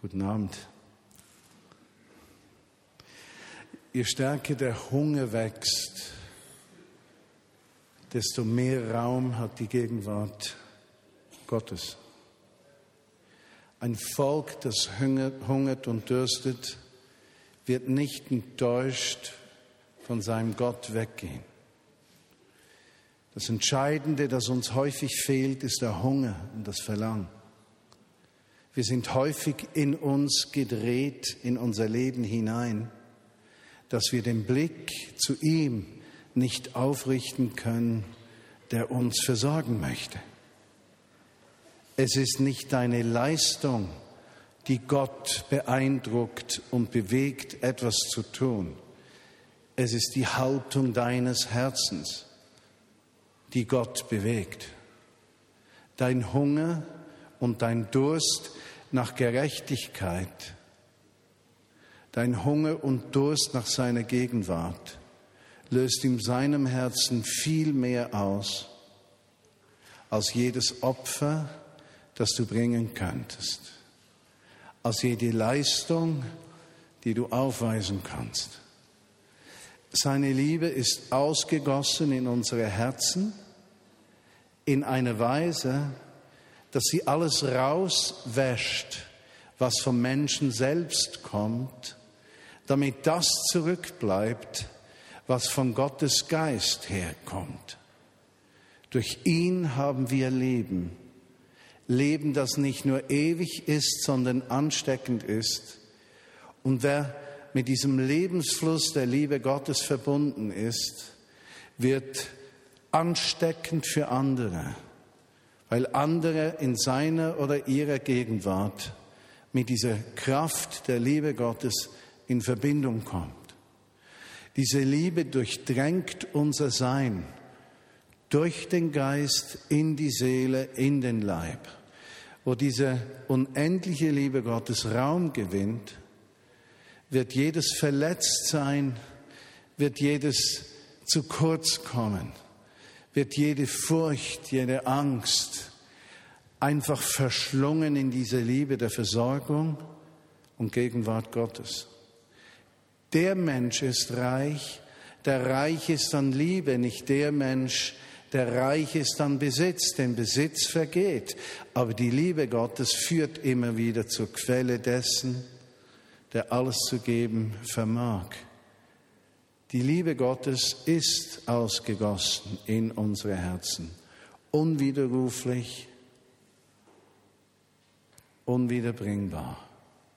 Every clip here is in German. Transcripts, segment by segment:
Guten Abend. Je stärker der Hunger wächst, desto mehr Raum hat die Gegenwart Gottes. Ein Volk, das hungert und dürstet, wird nicht enttäuscht von seinem Gott weggehen. Das Entscheidende, das uns häufig fehlt, ist der Hunger und das Verlangen. Wir sind häufig in uns gedreht, in unser Leben hinein, dass wir den Blick zu ihm nicht aufrichten können, der uns versorgen möchte. Es ist nicht deine Leistung, die Gott beeindruckt und bewegt, etwas zu tun. Es ist die Haltung deines Herzens, die Gott bewegt. Dein Hunger und dein Durst nach Gerechtigkeit, dein Hunger und Durst nach seiner Gegenwart löst in seinem Herzen viel mehr aus als jedes Opfer, das du bringen könntest, als jede Leistung, die du aufweisen kannst. Seine Liebe ist ausgegossen in unsere Herzen in einer Weise, dass sie alles rauswäscht, was vom Menschen selbst kommt, damit das zurückbleibt, was von Gottes Geist herkommt. Durch ihn haben wir Leben. Leben, das nicht nur ewig ist, sondern ansteckend ist. Und wer mit diesem Lebensfluss der Liebe Gottes verbunden ist, wird ansteckend für andere weil andere in seiner oder ihrer Gegenwart mit dieser Kraft der Liebe Gottes in Verbindung kommt. Diese Liebe durchdrängt unser Sein durch den Geist in die Seele, in den Leib. Wo diese unendliche Liebe Gottes Raum gewinnt, wird jedes Verletztsein, wird jedes zu kurz kommen wird jede Furcht, jede Angst einfach verschlungen in diese Liebe der Versorgung und Gegenwart Gottes. Der Mensch ist reich, der reich ist an Liebe, nicht der Mensch, der reich ist an Besitz, denn Besitz vergeht. Aber die Liebe Gottes führt immer wieder zur Quelle dessen, der alles zu geben vermag. Die Liebe Gottes ist ausgegossen in unsere Herzen, unwiderruflich, unwiederbringbar.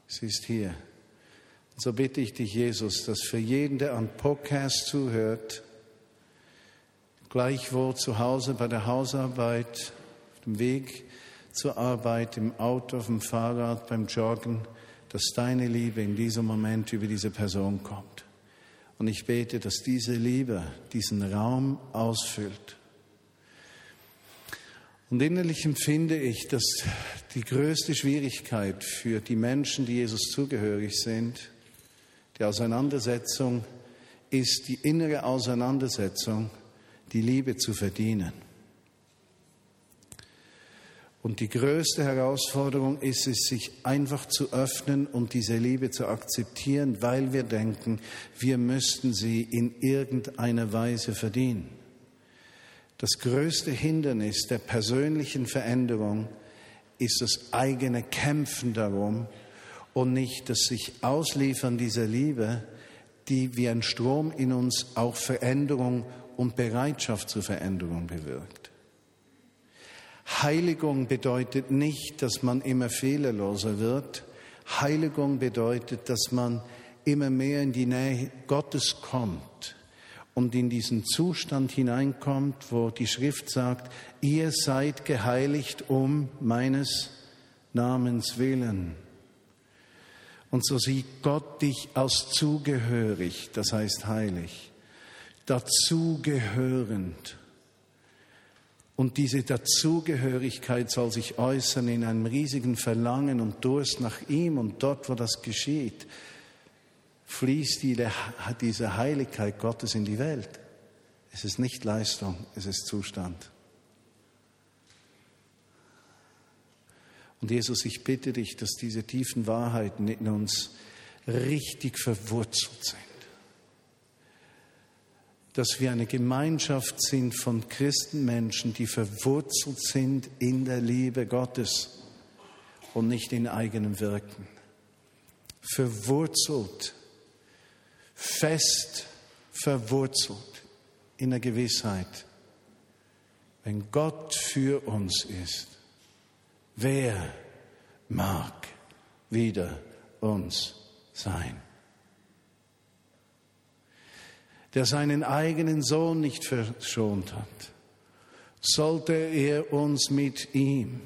Sie ist hier. Und so bitte ich dich, Jesus, dass für jeden, der an Podcast zuhört, gleichwohl zu Hause bei der Hausarbeit, auf dem Weg zur Arbeit, im Auto, auf dem Fahrrad, beim Joggen, dass deine Liebe in diesem Moment über diese Person kommt. Und ich bete, dass diese Liebe diesen Raum ausfüllt. Und innerlich empfinde ich, dass die größte Schwierigkeit für die Menschen, die Jesus zugehörig sind, die Auseinandersetzung ist die innere Auseinandersetzung, die Liebe zu verdienen. Und die größte Herausforderung ist es, sich einfach zu öffnen und diese Liebe zu akzeptieren, weil wir denken, wir müssten sie in irgendeiner Weise verdienen. Das größte Hindernis der persönlichen Veränderung ist das eigene Kämpfen darum und nicht das sich ausliefern dieser Liebe, die wie ein Strom in uns auch Veränderung und Bereitschaft zur Veränderung bewirkt. Heiligung bedeutet nicht, dass man immer fehlerloser wird. Heiligung bedeutet, dass man immer mehr in die Nähe Gottes kommt und in diesen Zustand hineinkommt, wo die Schrift sagt, ihr seid geheiligt um meines Namens willen. Und so sieht Gott dich als zugehörig, das heißt heilig, dazugehörend. Und diese Dazugehörigkeit soll sich äußern in einem riesigen Verlangen und Durst nach ihm. Und dort, wo das geschieht, fließt diese Heiligkeit Gottes in die Welt. Es ist nicht Leistung, es ist Zustand. Und Jesus, ich bitte dich, dass diese tiefen Wahrheiten in uns richtig verwurzelt sind. Dass wir eine Gemeinschaft sind von Christenmenschen, die verwurzelt sind in der Liebe Gottes und nicht in eigenem Wirken. Verwurzelt, fest verwurzelt in der Gewissheit, wenn Gott für uns ist, wer mag wieder uns sein? Der seinen eigenen Sohn nicht verschont hat, sollte er uns mit ihm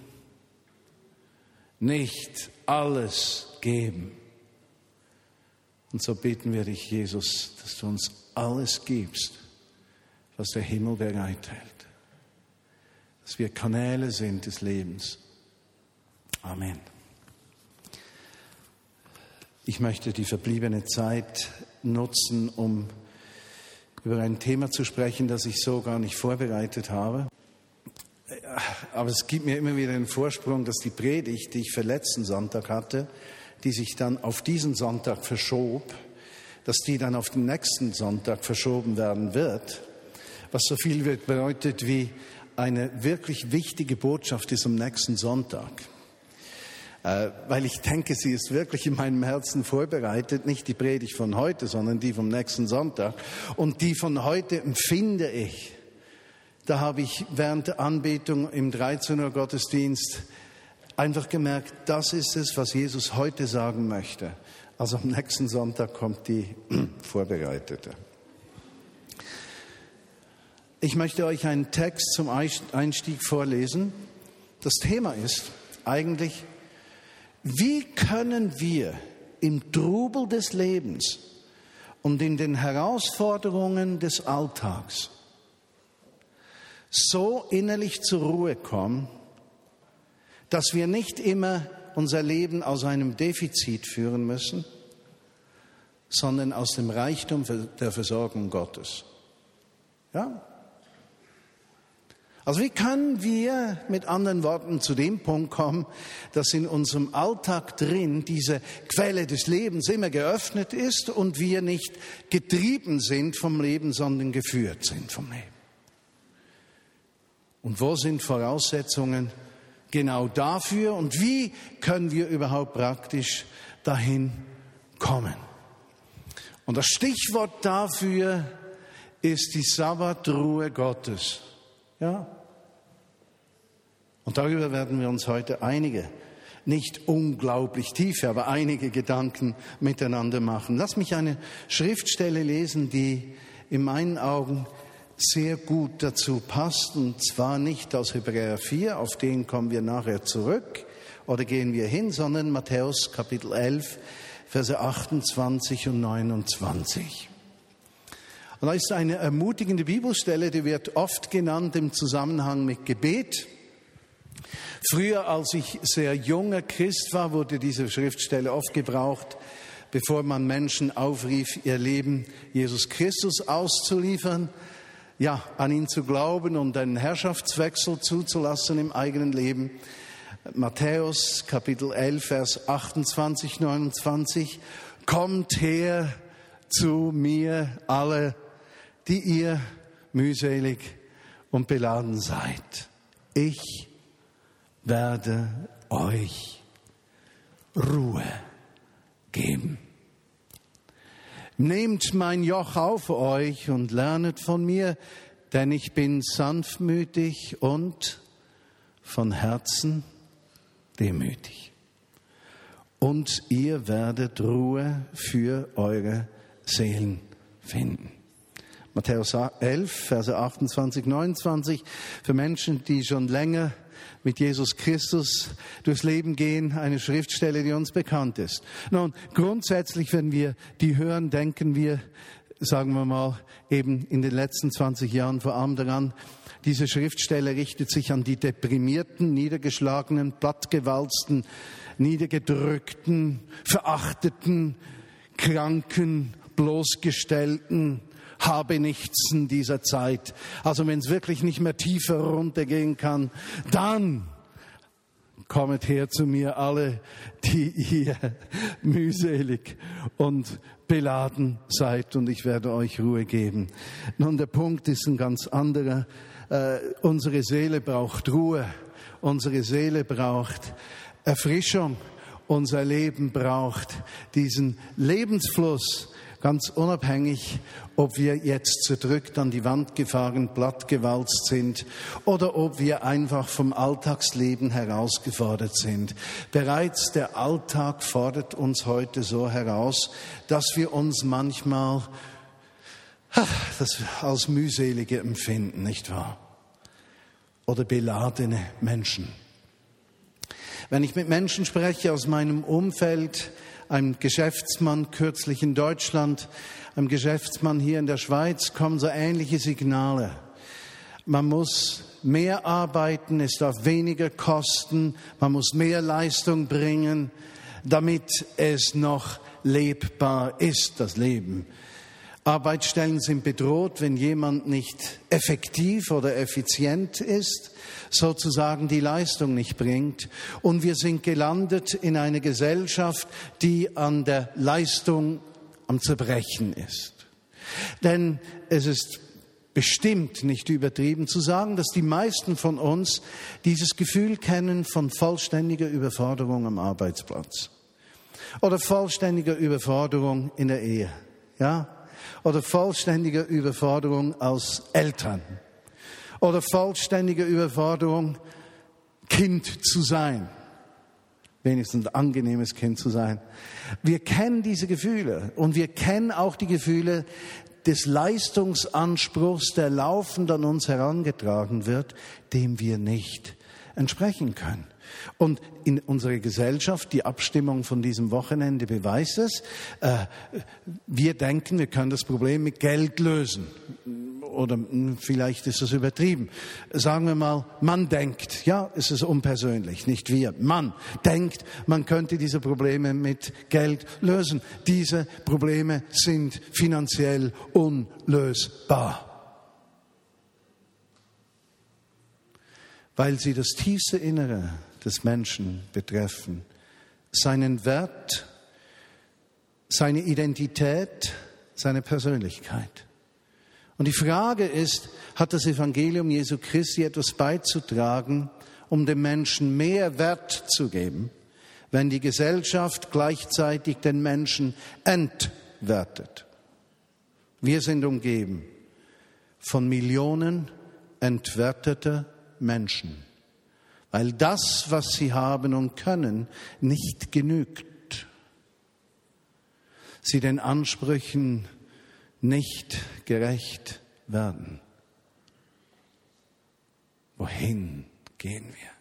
nicht alles geben. Und so bitten wir dich, Jesus, dass du uns alles gibst, was der Himmel bereithält. Dass wir Kanäle sind des Lebens. Amen. Ich möchte die verbliebene Zeit nutzen, um über ein Thema zu sprechen, das ich so gar nicht vorbereitet habe. Aber es gibt mir immer wieder den Vorsprung, dass die Predigt, die ich für letzten Sonntag hatte, die sich dann auf diesen Sonntag verschob, dass die dann auf den nächsten Sonntag verschoben werden wird, was so viel bedeutet wie eine wirklich wichtige Botschaft ist am nächsten Sonntag. Äh, weil ich denke, sie ist wirklich in meinem Herzen vorbereitet, nicht die Predigt von heute, sondern die vom nächsten Sonntag. Und die von heute empfinde ich da habe ich während der Anbetung im 13 Uhr Gottesdienst einfach gemerkt, das ist es, was Jesus heute sagen möchte. Also am nächsten Sonntag kommt die vorbereitete. Ich möchte euch einen Text zum Einstieg vorlesen. Das Thema ist eigentlich, wie können wir im Trubel des Lebens und in den Herausforderungen des Alltags so innerlich zur Ruhe kommen, dass wir nicht immer unser Leben aus einem Defizit führen müssen, sondern aus dem Reichtum der Versorgung Gottes. Ja? Also wie können wir mit anderen Worten zu dem Punkt kommen, dass in unserem Alltag drin diese Quelle des Lebens immer geöffnet ist und wir nicht getrieben sind vom Leben, sondern geführt sind vom Leben? Und wo sind Voraussetzungen genau dafür und wie können wir überhaupt praktisch dahin kommen? Und das Stichwort dafür ist die Sabbatruhe Gottes. Ja? Und darüber werden wir uns heute einige, nicht unglaublich tiefe, aber einige Gedanken miteinander machen. Lass mich eine Schriftstelle lesen, die in meinen Augen sehr gut dazu passt, und zwar nicht aus Hebräer 4, auf den kommen wir nachher zurück oder gehen wir hin, sondern Matthäus Kapitel 11, Verse 28 und 29. Und da ist eine ermutigende Bibelstelle, die wird oft genannt im Zusammenhang mit Gebet. Früher, als ich sehr junger Christ war, wurde diese Schriftstelle oft gebraucht, bevor man Menschen aufrief, ihr Leben Jesus Christus auszuliefern ja, an ihn zu glauben und einen Herrschaftswechsel zuzulassen im eigenen Leben. Matthäus Kapitel 11, Vers 28, 29. Kommt her zu mir alle, die ihr mühselig und beladen seid. Ich werde euch Ruhe geben. Nehmt mein Joch auf euch und lernet von mir, denn ich bin sanftmütig und von Herzen demütig. Und ihr werdet Ruhe für eure Seelen finden. Matthäus 11, Verse 28, 29, für Menschen, die schon länger mit Jesus Christus durchs Leben gehen, eine Schriftstelle, die uns bekannt ist. Nun, grundsätzlich, wenn wir die hören, denken wir, sagen wir mal, eben in den letzten 20 Jahren vor allem daran, diese Schriftstelle richtet sich an die deprimierten, niedergeschlagenen, plattgewalzten, niedergedrückten, verachteten, kranken, bloßgestellten, habe nichts in dieser Zeit. Also wenn es wirklich nicht mehr tiefer runtergehen kann, dann Kommet her zu mir alle, die ihr mühselig und beladen seid und ich werde euch Ruhe geben. Nun, der Punkt ist ein ganz anderer. Äh, unsere Seele braucht Ruhe. Unsere Seele braucht Erfrischung. Unser Leben braucht diesen Lebensfluss, ganz unabhängig, ob wir jetzt zerdrückt an die Wand gefahren, plattgewalzt sind oder ob wir einfach vom Alltagsleben herausgefordert sind. Bereits der Alltag fordert uns heute so heraus, dass wir uns manchmal das als mühselige empfinden, nicht wahr? Oder beladene Menschen. Wenn ich mit Menschen spreche aus meinem Umfeld, einem Geschäftsmann kürzlich in Deutschland, einem Geschäftsmann hier in der Schweiz, kommen so ähnliche Signale. Man muss mehr arbeiten, es darf weniger kosten, man muss mehr Leistung bringen, damit es noch lebbar ist, das Leben. Arbeitsstellen sind bedroht, wenn jemand nicht effektiv oder effizient ist, sozusagen die Leistung nicht bringt. Und wir sind gelandet in eine Gesellschaft, die an der Leistung am Zerbrechen ist. Denn es ist bestimmt nicht übertrieben zu sagen, dass die meisten von uns dieses Gefühl kennen von vollständiger Überforderung am Arbeitsplatz oder vollständiger Überforderung in der Ehe. Ja, oder vollständige Überforderung als Eltern oder vollständige Überforderung, Kind zu sein. Wenigstens ein angenehmes Kind zu sein. Wir kennen diese Gefühle und wir kennen auch die Gefühle des Leistungsanspruchs, der laufend an uns herangetragen wird, dem wir nicht entsprechen können. Und in unserer Gesellschaft, die Abstimmung von diesem Wochenende beweist es, äh, wir denken, wir können das Problem mit Geld lösen. Oder hm, vielleicht ist es übertrieben. Sagen wir mal, man denkt, ja, es ist unpersönlich, nicht wir. Man denkt, man könnte diese Probleme mit Geld lösen. Diese Probleme sind finanziell unlösbar. Weil sie das tiefste Innere des Menschen betreffen. Seinen Wert, seine Identität, seine Persönlichkeit. Und die Frage ist, hat das Evangelium Jesu Christi etwas beizutragen, um dem Menschen mehr Wert zu geben, wenn die Gesellschaft gleichzeitig den Menschen entwertet? Wir sind umgeben von Millionen entwerteter Menschen weil das, was sie haben und können, nicht genügt. Sie den Ansprüchen nicht gerecht werden. Wohin gehen wir?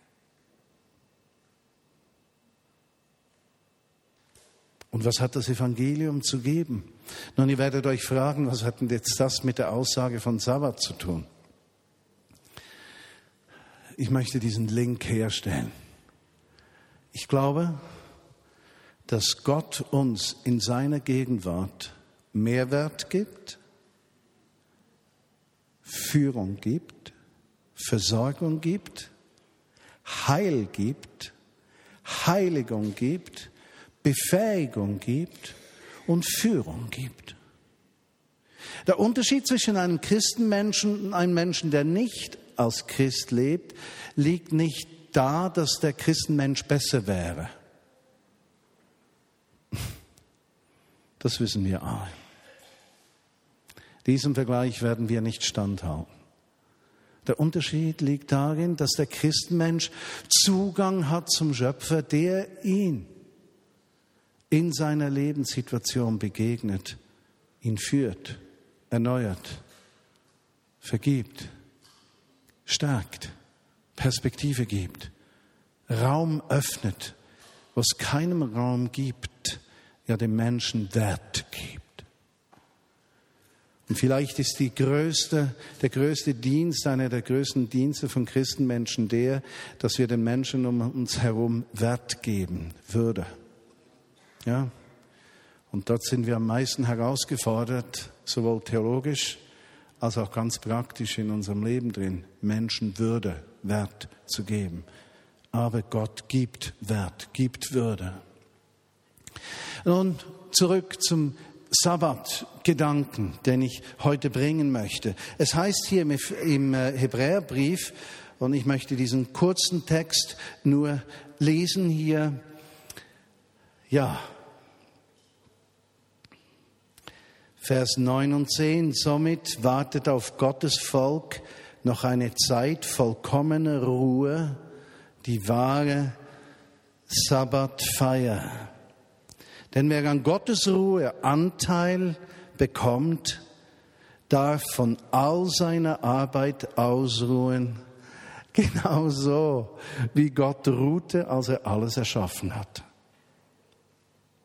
Und was hat das Evangelium zu geben? Nun, ihr werdet euch fragen, was hat denn jetzt das mit der Aussage von Sabbat zu tun? Ich möchte diesen Link herstellen. Ich glaube, dass Gott uns in seiner Gegenwart Mehrwert gibt, Führung gibt, Versorgung gibt, Heil gibt, Heiligung gibt, Befähigung gibt und Führung gibt. Der Unterschied zwischen einem Christenmenschen und einem Menschen, der nicht als Christ lebt, liegt nicht da, dass der Christenmensch besser wäre. Das wissen wir alle. Diesem Vergleich werden wir nicht standhalten. Der Unterschied liegt darin, dass der Christenmensch Zugang hat zum Schöpfer, der ihn in seiner Lebenssituation begegnet, ihn führt, erneuert, vergibt stärkt, Perspektive gibt, Raum öffnet, wo es keinem Raum gibt, ja dem Menschen Wert gibt. Und vielleicht ist die größte, der größte Dienst, einer der größten Dienste von Christenmenschen der, dass wir den Menschen um uns herum Wert geben würde. Ja? Und dort sind wir am meisten herausgefordert, sowohl theologisch als auch ganz praktisch in unserem Leben drin, Menschen Würde, Wert zu geben, aber Gott gibt Wert, gibt Würde. Nun zurück zum Sabbatgedanken, den ich heute bringen möchte. Es heißt hier im äh, Hebräerbrief, und ich möchte diesen kurzen Text nur lesen hier, ja, Vers 9 und 10, somit wartet auf Gottes Volk noch eine Zeit vollkommener Ruhe, die wahre Sabbatfeier. Denn wer an Gottes Ruhe Anteil bekommt, darf von all seiner Arbeit ausruhen, genauso wie Gott ruhte, als er alles erschaffen hat.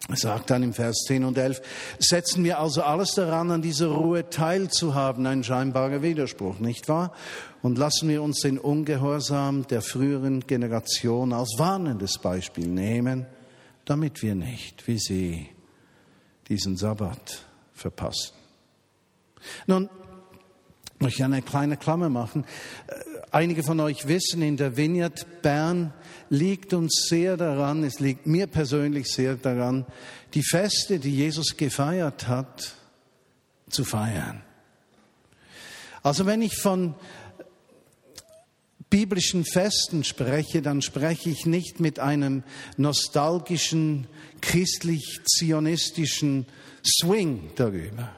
Sagt dann im Vers 10 und 11, setzen wir also alles daran, an dieser Ruhe teilzuhaben, ein scheinbarer Widerspruch, nicht wahr? Und lassen wir uns den Ungehorsam der früheren Generation als warnendes Beispiel nehmen, damit wir nicht, wie sie, diesen Sabbat verpassen. Nun, ich möchte eine kleine Klammer machen. Einige von euch wissen, in der Vineyard Bern liegt uns sehr daran, es liegt mir persönlich sehr daran, die Feste, die Jesus gefeiert hat, zu feiern. Also wenn ich von biblischen Festen spreche, dann spreche ich nicht mit einem nostalgischen, christlich-zionistischen Swing darüber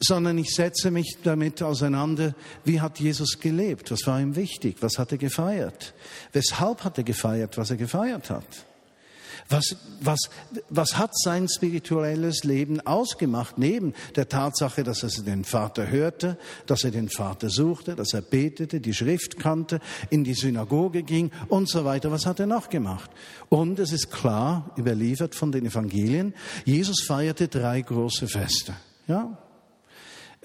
sondern ich setze mich damit auseinander, wie hat Jesus gelebt, was war ihm wichtig, was hat er gefeiert, weshalb hat er gefeiert, was er gefeiert hat. Was, was, was hat sein spirituelles Leben ausgemacht, neben der Tatsache, dass er den Vater hörte, dass er den Vater suchte, dass er betete, die Schrift kannte, in die Synagoge ging und so weiter. Was hat er noch gemacht? Und es ist klar, überliefert von den Evangelien, Jesus feierte drei große Feste. Ja,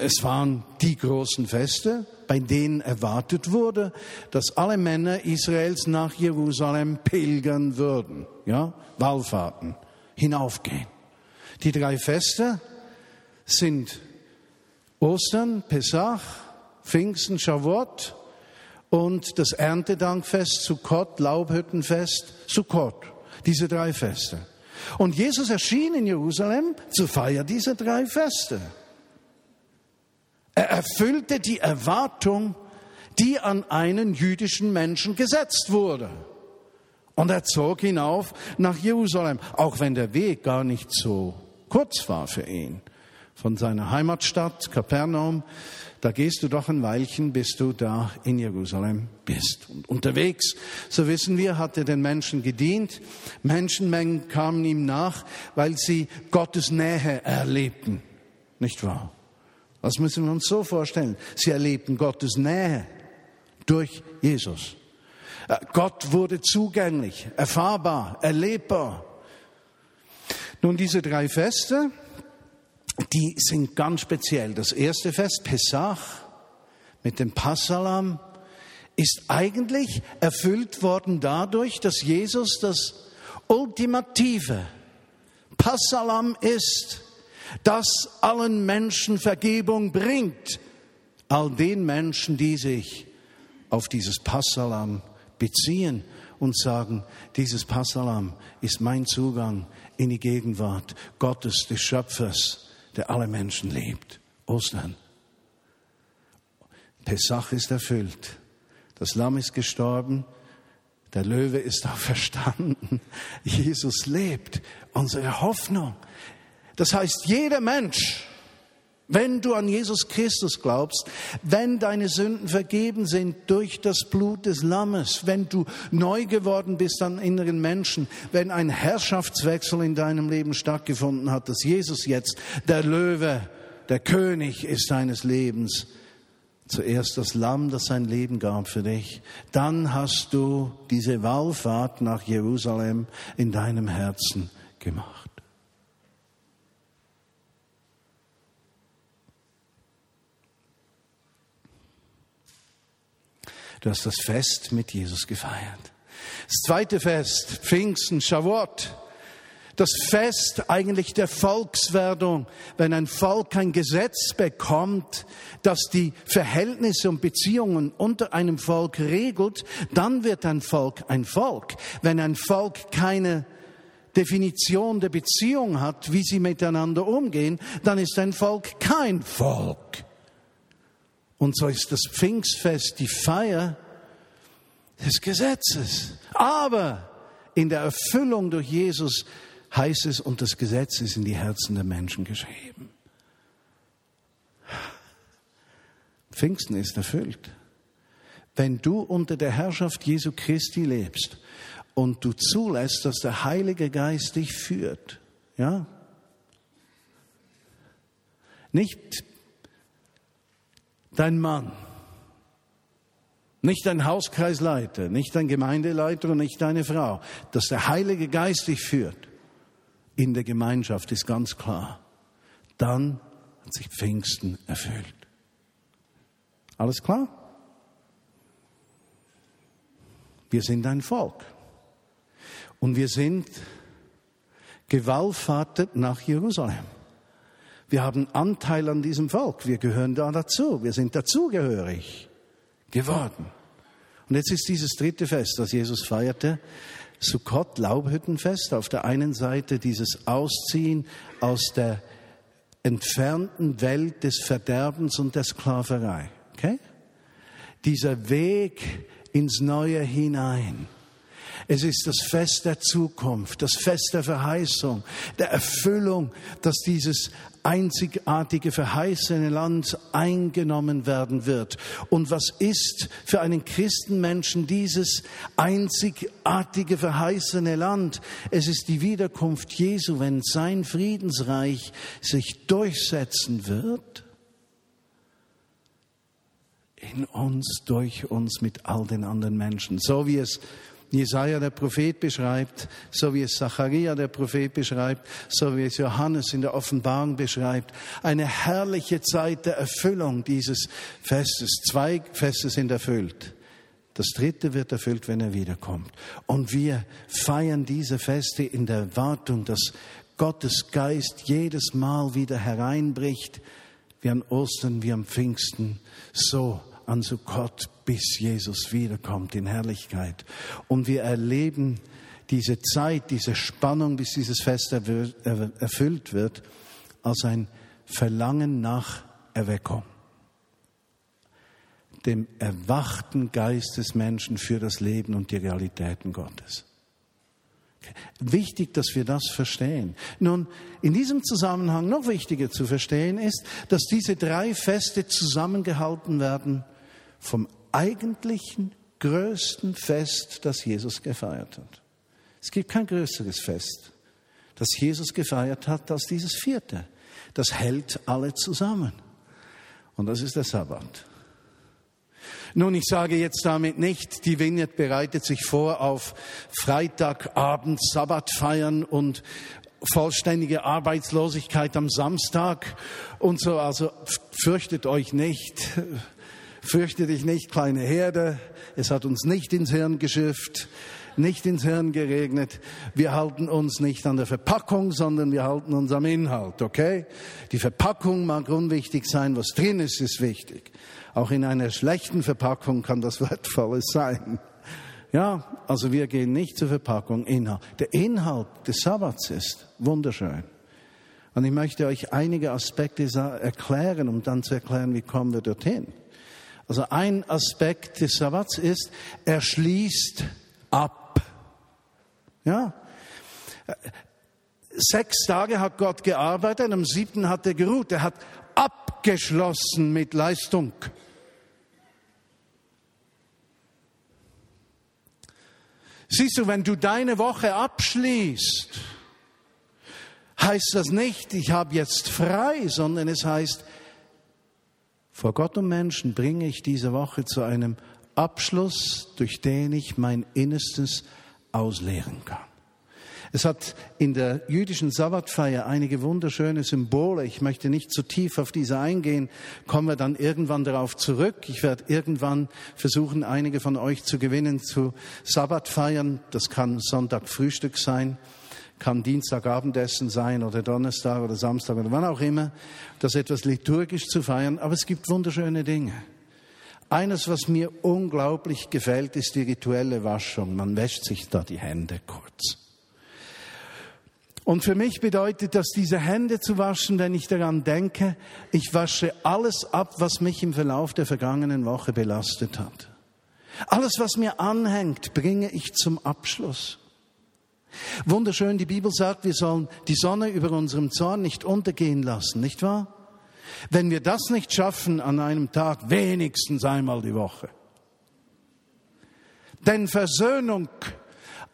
es waren die großen Feste, bei denen erwartet wurde, dass alle Männer Israels nach Jerusalem pilgern würden, ja, Wallfahrten, hinaufgehen. Die drei Feste sind Ostern, Pesach, Pfingsten, Shavuot und das Erntedankfest, Sukkot, Laubhüttenfest, Sukkot. Diese drei Feste. Und Jesus erschien in Jerusalem zur Feier dieser drei Feste. Er erfüllte die Erwartung, die an einen jüdischen Menschen gesetzt wurde. Und er zog hinauf nach Jerusalem, auch wenn der Weg gar nicht so kurz war für ihn. Von seiner Heimatstadt Kapernaum, da gehst du doch ein Weilchen, bis du da in Jerusalem bist. Und unterwegs, so wissen wir, hat er den Menschen gedient. Menschenmengen kamen ihm nach, weil sie Gottes Nähe erlebten. Nicht wahr? Das müssen wir uns so vorstellen. Sie erlebten Gottes Nähe durch Jesus. Äh, Gott wurde zugänglich, erfahrbar, erlebbar. Nun, diese drei Feste, die sind ganz speziell. Das erste Fest, Pesach, mit dem Passalam, ist eigentlich erfüllt worden dadurch, dass Jesus das ultimative Passalam ist das allen Menschen Vergebung bringt, all den Menschen, die sich auf dieses Passalam beziehen und sagen, dieses Passalam ist mein Zugang in die Gegenwart Gottes, des Schöpfers, der alle Menschen liebt. Ostern. Pesach ist erfüllt. Das Lamm ist gestorben. Der Löwe ist auferstanden. Jesus lebt. Unsere Hoffnung das heißt, jeder Mensch, wenn du an Jesus Christus glaubst, wenn deine Sünden vergeben sind durch das Blut des Lammes, wenn du neu geworden bist an inneren Menschen, wenn ein Herrschaftswechsel in deinem Leben stattgefunden hat, dass Jesus jetzt der Löwe, der König ist deines Lebens, zuerst das Lamm, das sein Leben gab für dich, dann hast du diese Wallfahrt nach Jerusalem in deinem Herzen gemacht. Du hast das Fest mit Jesus gefeiert. Das zweite Fest, Pfingsten, Shavuot. das Fest eigentlich der Volkswerdung, wenn ein Volk ein Gesetz bekommt, das die Verhältnisse und Beziehungen unter einem Volk regelt, dann wird ein Volk ein Volk. Wenn ein Volk keine Definition der Beziehung hat, wie sie miteinander umgehen, dann ist ein Volk kein Volk. Und so ist das Pfingstfest die Feier des Gesetzes. Aber in der Erfüllung durch Jesus heißt es, und das Gesetz ist in die Herzen der Menschen geschrieben. Pfingsten ist erfüllt. Wenn du unter der Herrschaft Jesu Christi lebst und du zulässt, dass der Heilige Geist dich führt, ja? Nicht dein Mann, nicht dein Hauskreisleiter, nicht dein Gemeindeleiter und nicht deine Frau, dass der Heilige Geist dich führt in der Gemeinschaft ist ganz klar. Dann hat sich Pfingsten erfüllt. Alles klar? Wir sind ein Volk. Und wir sind gewallfahrtet nach Jerusalem. Wir haben Anteil an diesem Volk. Wir gehören da dazu. Wir sind dazugehörig geworden. Und jetzt ist dieses dritte Fest, das Jesus feierte, Sukkot, Laubhüttenfest, auf der einen Seite dieses Ausziehen aus der entfernten Welt des Verderbens und der Sklaverei. Okay? Dieser Weg ins Neue hinein. Es ist das Fest der Zukunft, das Fest der Verheißung, der Erfüllung, dass dieses einzigartige verheißene Land eingenommen werden wird. Und was ist für einen Christenmenschen dieses einzigartige verheißene Land? Es ist die Wiederkunft Jesu, wenn sein Friedensreich sich durchsetzen wird in uns, durch uns, mit all den anderen Menschen. So wie es Jesaja der Prophet beschreibt, so wie es Zacharia der Prophet beschreibt, so wie es Johannes in der Offenbarung beschreibt. Eine herrliche Zeit der Erfüllung dieses Festes. Zwei Feste sind erfüllt. Das dritte wird erfüllt, wenn er wiederkommt. Und wir feiern diese Feste in der Erwartung, dass Gottes Geist jedes Mal wieder hereinbricht, wie an Ostern, wie am Pfingsten, so an Sukkot, bis Jesus wiederkommt in Herrlichkeit. Und wir erleben diese Zeit, diese Spannung, bis dieses Fest erfüllt wird, als ein Verlangen nach Erweckung. Dem erwachten Geist des Menschen für das Leben und die Realitäten Gottes. Wichtig, dass wir das verstehen. Nun, in diesem Zusammenhang noch wichtiger zu verstehen ist, dass diese drei Feste zusammengehalten werden vom eigentlichen größten Fest, das Jesus gefeiert hat. Es gibt kein größeres Fest, das Jesus gefeiert hat, als dieses vierte. Das hält alle zusammen. Und das ist der Sabbat. Nun, ich sage jetzt damit nicht, die Vineyard bereitet sich vor auf Freitagabend Sabbat feiern und vollständige Arbeitslosigkeit am Samstag und so. Also fürchtet euch nicht. Fürchte dich nicht, kleine Herde. Es hat uns nicht ins Hirn geschifft, nicht ins Hirn geregnet. Wir halten uns nicht an der Verpackung, sondern wir halten uns am Inhalt, okay? Die Verpackung mag unwichtig sein, was drin ist, ist wichtig. Auch in einer schlechten Verpackung kann das Wertvolles sein. Ja, also wir gehen nicht zur Verpackung, Inhalt. Der Inhalt des Sabbats ist wunderschön. Und ich möchte euch einige Aspekte erklären, um dann zu erklären, wie kommen wir dorthin. Also ein Aspekt des Sabbats ist, er schließt ab. Ja? Sechs Tage hat Gott gearbeitet, am siebten hat er geruht. Er hat abgeschlossen mit Leistung. Siehst du, wenn du deine Woche abschließt, heißt das nicht, ich habe jetzt frei, sondern es heißt, vor Gott und Menschen bringe ich diese Woche zu einem Abschluss, durch den ich mein Innerstes ausleeren kann. Es hat in der jüdischen Sabbatfeier einige wunderschöne Symbole. Ich möchte nicht zu tief auf diese eingehen, kommen wir dann irgendwann darauf zurück. Ich werde irgendwann versuchen, einige von euch zu gewinnen zu Sabbatfeiern. Das kann Sonntag Frühstück sein kann Dienstagabendessen sein oder Donnerstag oder Samstag oder wann auch immer, das etwas liturgisch zu feiern, aber es gibt wunderschöne Dinge. Eines, was mir unglaublich gefällt, ist die rituelle Waschung. Man wäscht sich da die Hände kurz. Und für mich bedeutet das, diese Hände zu waschen, wenn ich daran denke, ich wasche alles ab, was mich im Verlauf der vergangenen Woche belastet hat. Alles, was mir anhängt, bringe ich zum Abschluss. Wunderschön, die Bibel sagt, wir sollen die Sonne über unserem Zorn nicht untergehen lassen, nicht wahr? Wenn wir das nicht schaffen an einem Tag, wenigstens einmal die Woche. Denn Versöhnung,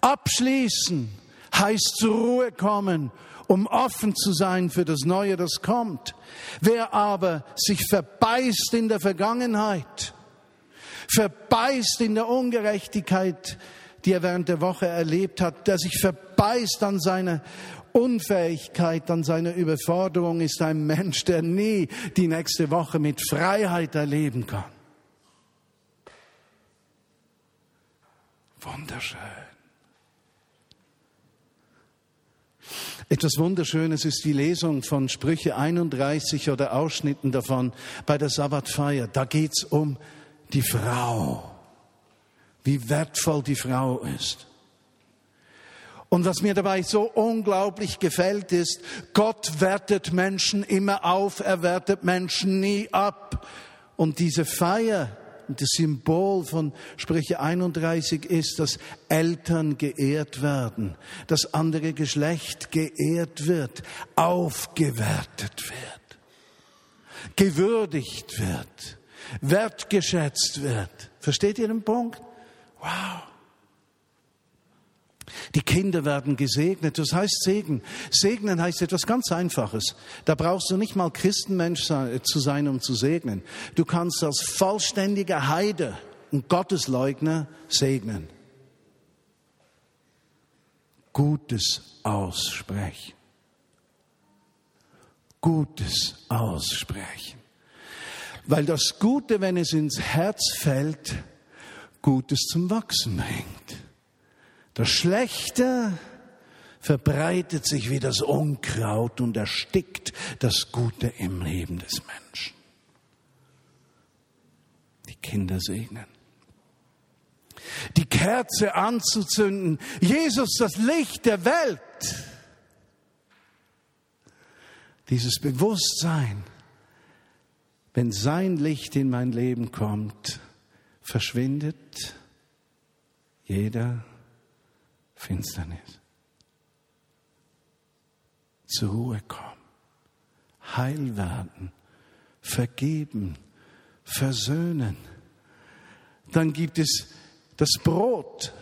abschließen, heißt zur Ruhe kommen, um offen zu sein für das Neue, das kommt. Wer aber sich verbeißt in der Vergangenheit, verbeißt in der Ungerechtigkeit, die er während der Woche erlebt hat, der sich verbeißt an seiner Unfähigkeit, an seiner Überforderung, ist ein Mensch, der nie die nächste Woche mit Freiheit erleben kann. Wunderschön. Etwas Wunderschönes ist die Lesung von Sprüche 31 oder Ausschnitten davon bei der Sabbatfeier. Da geht's um die Frau, wie wertvoll die Frau ist. Und was mir dabei so unglaublich gefällt ist, Gott wertet Menschen immer auf, er wertet Menschen nie ab. Und diese Feier, das Symbol von Sprüche 31 ist, dass Eltern geehrt werden, das andere Geschlecht geehrt wird, aufgewertet wird, gewürdigt wird wertgeschätzt wird. Versteht ihr den Punkt? Wow. Die Kinder werden gesegnet. Das heißt Segen. Segnen heißt etwas ganz Einfaches. Da brauchst du nicht mal Christenmensch zu sein, um zu segnen. Du kannst als vollständiger Heide und Gottesleugner segnen. Gutes aussprechen. Gutes aussprechen. Weil das Gute, wenn es ins Herz fällt, Gutes zum Wachsen bringt. Das Schlechte verbreitet sich wie das Unkraut und erstickt das Gute im Leben des Menschen. Die Kinder segnen. Die Kerze anzuzünden. Jesus, das Licht der Welt. Dieses Bewusstsein, wenn sein Licht in mein Leben kommt, verschwindet jeder Finsternis. Zur Ruhe kommen, heil werden, vergeben, versöhnen. Dann gibt es das Brot,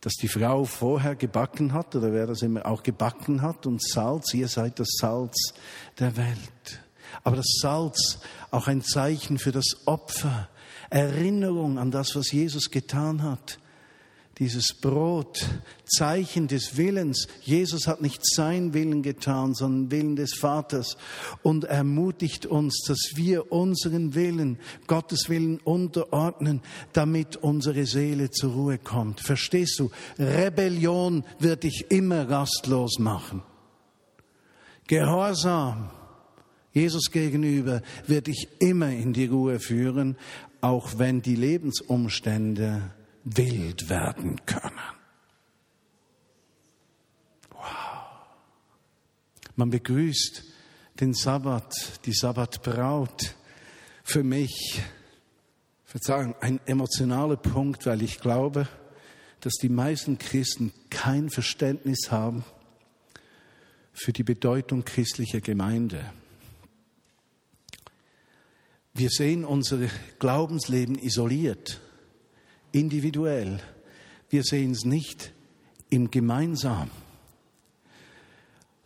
das die Frau vorher gebacken hat oder wer das immer auch gebacken hat und Salz. Ihr seid das Salz der Welt. Aber das Salz auch ein Zeichen für das Opfer, Erinnerung an das, was Jesus getan hat. Dieses Brot, Zeichen des Willens. Jesus hat nicht sein Willen getan, sondern Willen des Vaters und ermutigt uns, dass wir unseren Willen, Gottes Willen unterordnen, damit unsere Seele zur Ruhe kommt. Verstehst du? Rebellion wird dich immer rastlos machen. Gehorsam Jesus gegenüber wird dich immer in die Ruhe führen, auch wenn die Lebensumstände wild werden können. Wow. Man begrüßt den Sabbat, die Sabbatbraut. Für mich, Verzeihung, ein emotionaler Punkt, weil ich glaube, dass die meisten Christen kein Verständnis haben für die Bedeutung christlicher Gemeinde. Wir sehen unser Glaubensleben isoliert, individuell. Wir sehen es nicht im Gemeinsam.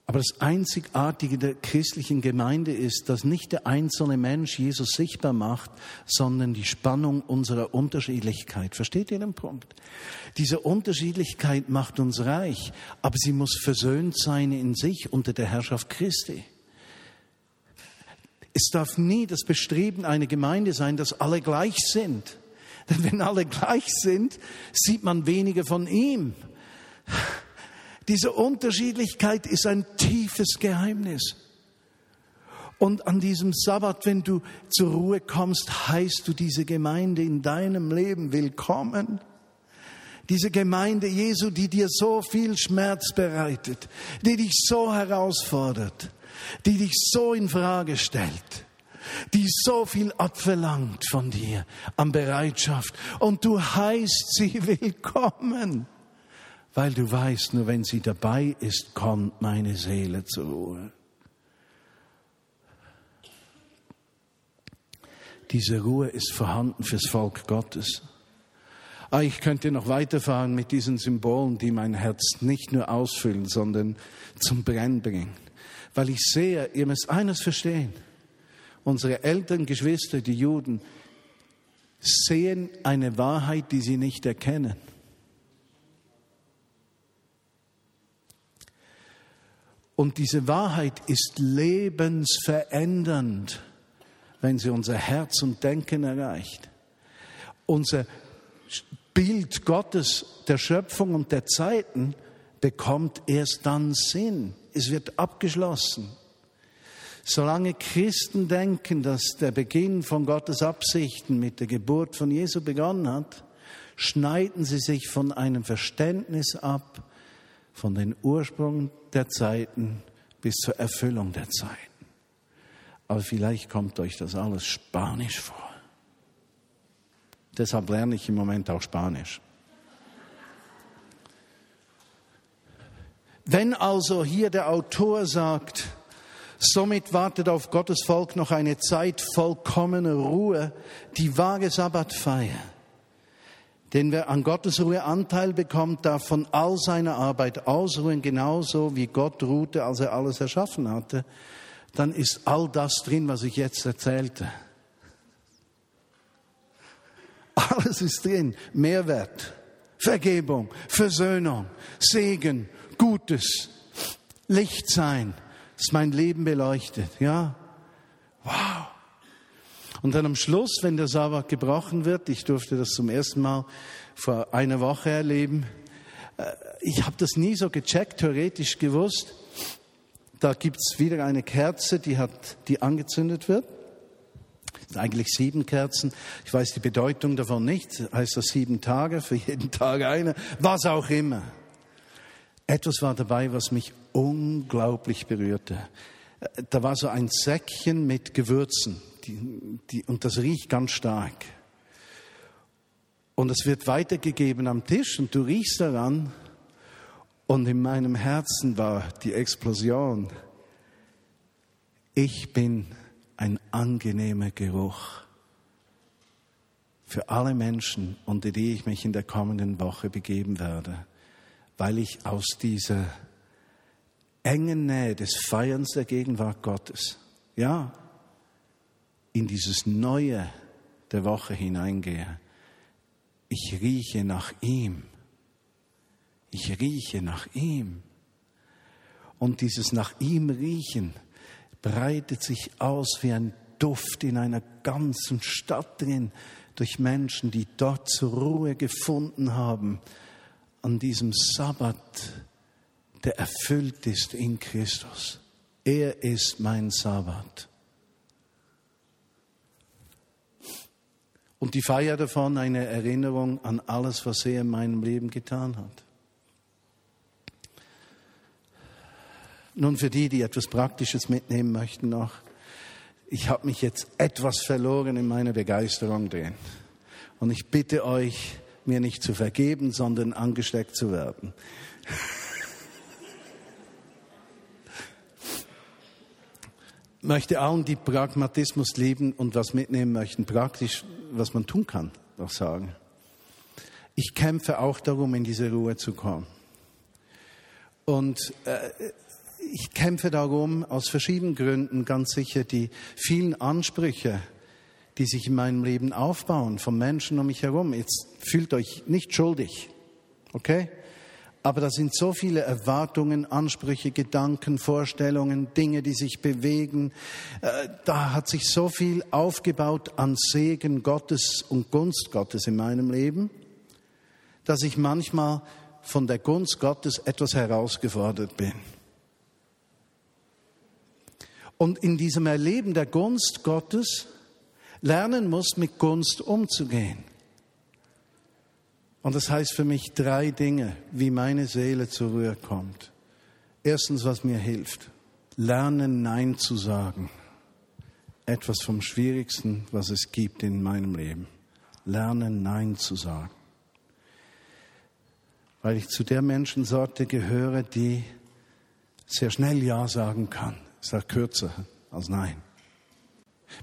Aber das Einzigartige der christlichen Gemeinde ist, dass nicht der einzelne Mensch Jesus sichtbar macht, sondern die Spannung unserer Unterschiedlichkeit. Versteht ihr den Punkt? Diese Unterschiedlichkeit macht uns reich, aber sie muss versöhnt sein in sich unter der Herrschaft Christi. Es darf nie das Bestreben einer Gemeinde sein, dass alle gleich sind. Denn wenn alle gleich sind, sieht man weniger von ihm. Diese Unterschiedlichkeit ist ein tiefes Geheimnis. Und an diesem Sabbat, wenn du zur Ruhe kommst, heißt du diese Gemeinde in deinem Leben willkommen. Diese Gemeinde Jesu, die dir so viel Schmerz bereitet, die dich so herausfordert, die dich so in Frage stellt, die so viel abverlangt von dir an Bereitschaft. Und du heißt sie willkommen, weil du weißt, nur wenn sie dabei ist, kommt meine Seele zur Ruhe. Diese Ruhe ist vorhanden fürs Volk Gottes. Ah, ich könnte noch weiterfahren mit diesen Symbolen, die mein Herz nicht nur ausfüllen, sondern zum Brennen bringen. Weil ich sehe, ihr müsst eines verstehen. Unsere Eltern, Geschwister, die Juden, sehen eine Wahrheit, die sie nicht erkennen. Und diese Wahrheit ist lebensverändernd, wenn sie unser Herz und Denken erreicht. Unser Bild Gottes der Schöpfung und der Zeiten bekommt erst dann Sinn. Es wird abgeschlossen. Solange Christen denken, dass der Beginn von Gottes Absichten mit der Geburt von Jesu begonnen hat, schneiden sie sich von einem Verständnis ab, von den Ursprung der Zeiten bis zur Erfüllung der Zeiten. Aber vielleicht kommt euch das alles spanisch vor. Deshalb lerne ich im Moment auch Spanisch. Wenn also hier der Autor sagt, somit wartet auf Gottes Volk noch eine Zeit vollkommener Ruhe, die wahre Sabbatfeier. Denn wer an Gottes Ruhe Anteil bekommt, darf von all seiner Arbeit ausruhen, genauso wie Gott ruhte, als er alles erschaffen hatte. Dann ist all das drin, was ich jetzt erzählte. Alles ist drin. Mehrwert, Vergebung, Versöhnung, Segen, Gutes, Licht sein, das mein Leben beleuchtet. Ja? Wow. Und dann am Schluss, wenn der Sabbat gebrochen wird, ich durfte das zum ersten Mal vor einer Woche erleben, äh, ich habe das nie so gecheckt, theoretisch gewusst. Da gibt's wieder eine Kerze, die, hat, die angezündet wird. Eigentlich sieben Kerzen. Ich weiß die Bedeutung davon nicht. Heißt das sieben Tage, für jeden Tag eine, was auch immer. Etwas war dabei, was mich unglaublich berührte. Da war so ein Säckchen mit Gewürzen die, die, und das riecht ganz stark. Und es wird weitergegeben am Tisch und du riechst daran und in meinem Herzen war die Explosion. Ich bin ein angenehmer Geruch für alle Menschen, unter die ich mich in der kommenden Woche begeben werde, weil ich aus dieser engen Nähe des Feierns der Gegenwart Gottes, ja, in dieses Neue der Woche hineingehe. Ich rieche nach ihm. Ich rieche nach ihm. Und dieses nach ihm riechen breitet sich aus wie ein Duft in einer ganzen Stadt drin durch Menschen, die dort zur Ruhe gefunden haben an diesem Sabbat, der erfüllt ist in Christus. Er ist mein Sabbat. Und die Feier davon eine Erinnerung an alles, was er in meinem Leben getan hat. Nun für die, die etwas Praktisches mitnehmen möchten noch. Ich habe mich jetzt etwas verloren in meiner Begeisterung drin. Und ich bitte euch, mir nicht zu vergeben, sondern angesteckt zu werden. möchte allen, die Pragmatismus lieben und was mitnehmen möchten, praktisch, was man tun kann, auch sagen. Ich kämpfe auch darum, in diese Ruhe zu kommen. Und äh, ich kämpfe darum aus verschiedenen Gründen, ganz sicher die vielen Ansprüche, die sich in meinem Leben aufbauen von Menschen um mich herum. Jetzt fühlt euch nicht schuldig, okay? Aber da sind so viele Erwartungen, Ansprüche, Gedanken, Vorstellungen, Dinge, die sich bewegen. Äh, da hat sich so viel aufgebaut an Segen Gottes und Gunst Gottes in meinem Leben, dass ich manchmal von der Gunst Gottes etwas herausgefordert bin. Und in diesem Erleben der Gunst Gottes lernen muss, mit Gunst umzugehen. Und das heißt für mich drei Dinge, wie meine Seele zur Ruhe kommt. Erstens, was mir hilft. Lernen, Nein zu sagen. Etwas vom Schwierigsten, was es gibt in meinem Leben. Lernen, Nein zu sagen. Weil ich zu der Menschensorte gehöre, die sehr schnell Ja sagen kann. Ist auch kürzer als Nein.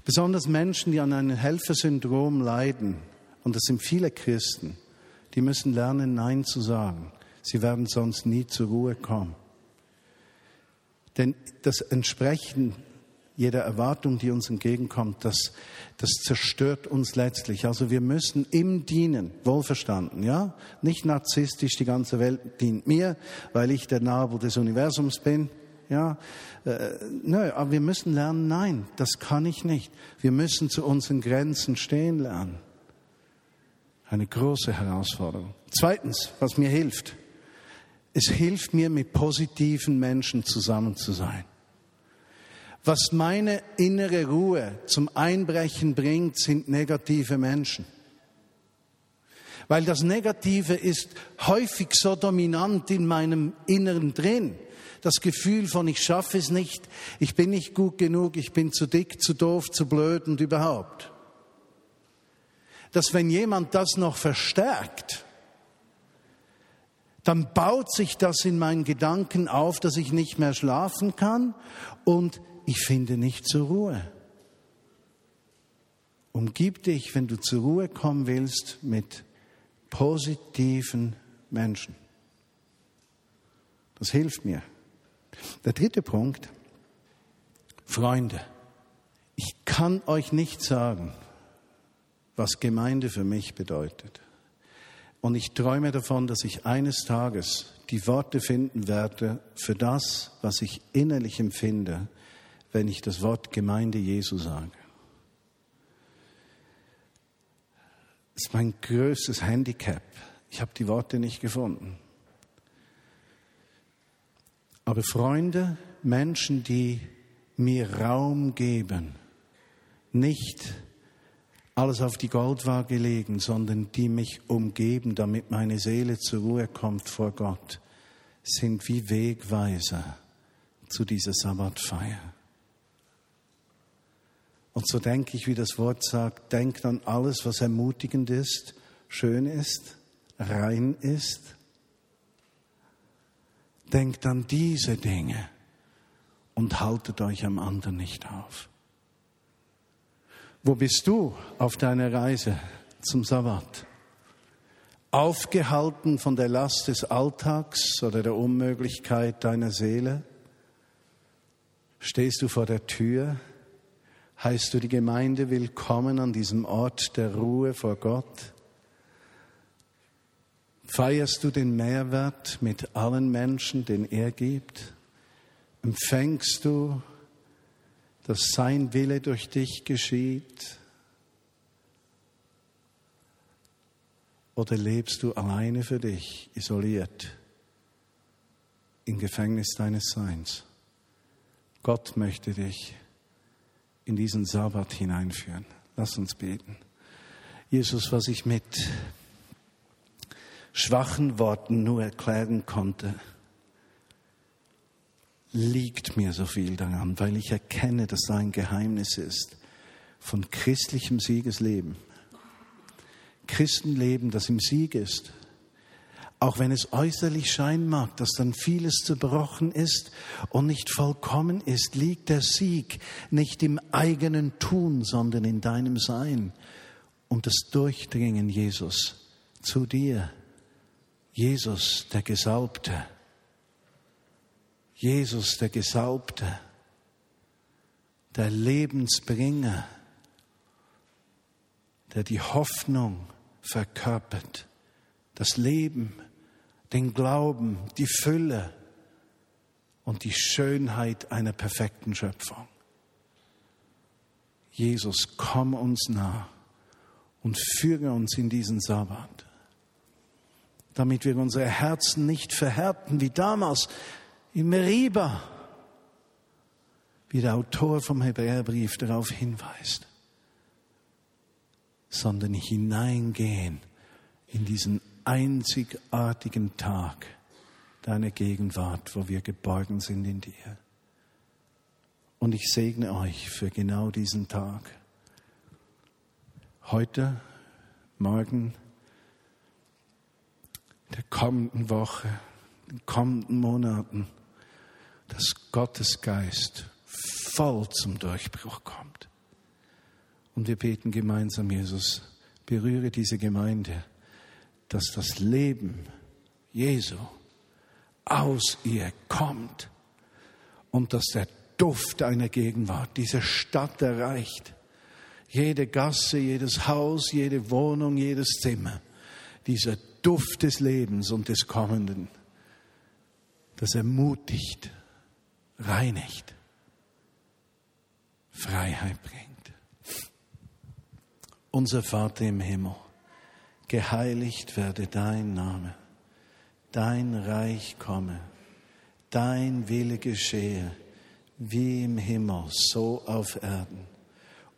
Besonders Menschen, die an einem Helfersyndrom leiden, und das sind viele Christen, die müssen lernen, Nein zu sagen. Sie werden sonst nie zur Ruhe kommen. Denn das Entsprechen jeder Erwartung, die uns entgegenkommt, das, das zerstört uns letztlich. Also wir müssen im Dienen, wohlverstanden, ja, nicht narzisstisch, die ganze Welt dient mir, weil ich der Nabel des Universums bin, ja, äh, nö, aber wir müssen lernen, nein, das kann ich nicht. Wir müssen zu unseren Grenzen stehen lernen. Eine große Herausforderung. Zweitens, was mir hilft. Es hilft mir, mit positiven Menschen zusammen zu sein. Was meine innere Ruhe zum Einbrechen bringt, sind negative Menschen. Weil das Negative ist häufig so dominant in meinem Inneren drin. Das Gefühl von, ich schaffe es nicht, ich bin nicht gut genug, ich bin zu dick, zu doof, zu blöd und überhaupt dass wenn jemand das noch verstärkt, dann baut sich das in meinen Gedanken auf, dass ich nicht mehr schlafen kann und ich finde nicht zur Ruhe. Umgib dich, wenn du zur Ruhe kommen willst, mit positiven Menschen. Das hilft mir. Der dritte Punkt, Freunde. Ich kann euch nicht sagen, was Gemeinde für mich bedeutet. Und ich träume davon, dass ich eines Tages die Worte finden werde für das, was ich innerlich empfinde, wenn ich das Wort Gemeinde Jesu sage. Das ist mein größtes Handicap. Ich habe die Worte nicht gefunden. Aber Freunde, Menschen, die mir Raum geben, nicht alles auf die Goldwaage legen, sondern die mich umgeben, damit meine Seele zur Ruhe kommt vor Gott, sind wie Wegweiser zu dieser Sabbatfeier. Und so denke ich, wie das Wort sagt, denkt an alles, was ermutigend ist, schön ist, rein ist. Denkt an diese Dinge und haltet euch am anderen nicht auf. Wo bist du auf deiner Reise zum Sabbat? Aufgehalten von der Last des Alltags oder der Unmöglichkeit deiner Seele? Stehst du vor der Tür? Heißt du die Gemeinde willkommen an diesem Ort der Ruhe vor Gott? Feierst du den Mehrwert mit allen Menschen, den er gibt? Empfängst du dass sein Wille durch dich geschieht? Oder lebst du alleine für dich, isoliert, im Gefängnis deines Seins? Gott möchte dich in diesen Sabbat hineinführen. Lass uns beten. Jesus, was ich mit schwachen Worten nur erklären konnte, liegt mir so viel daran, weil ich erkenne, dass da ein Geheimnis ist von christlichem Siegesleben. Christenleben, das im Sieg ist. Auch wenn es äußerlich scheinen mag, dass dann vieles zerbrochen ist und nicht vollkommen ist, liegt der Sieg nicht im eigenen Tun, sondern in deinem Sein und das Durchdringen, Jesus, zu dir. Jesus, der Gesalbte Jesus, der Gesalbte, der Lebensbringer, der die Hoffnung verkörpert, das Leben, den Glauben, die Fülle und die Schönheit einer perfekten Schöpfung. Jesus, komm uns nah und führe uns in diesen Sabbat. Damit wir unsere Herzen nicht verhärten wie damals in Meriba, wie der Autor vom Hebräerbrief darauf hinweist, sondern hineingehen in diesen einzigartigen Tag deiner Gegenwart, wo wir geborgen sind in dir. Und ich segne euch für genau diesen Tag. Heute, morgen, der kommenden Woche, den kommenden Monaten, dass Gottes Geist voll zum Durchbruch kommt. Und wir beten gemeinsam, Jesus, berühre diese Gemeinde, dass das Leben Jesu aus ihr kommt und dass der Duft einer Gegenwart diese Stadt erreicht. Jede Gasse, jedes Haus, jede Wohnung, jedes Zimmer. Dieser Duft des Lebens und des Kommenden, das ermutigt, reinigt, Freiheit bringt. Unser Vater im Himmel, geheiligt werde dein Name, dein Reich komme, dein Wille geschehe, wie im Himmel, so auf Erden.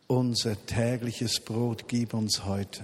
Unser tägliches Brot gib uns heute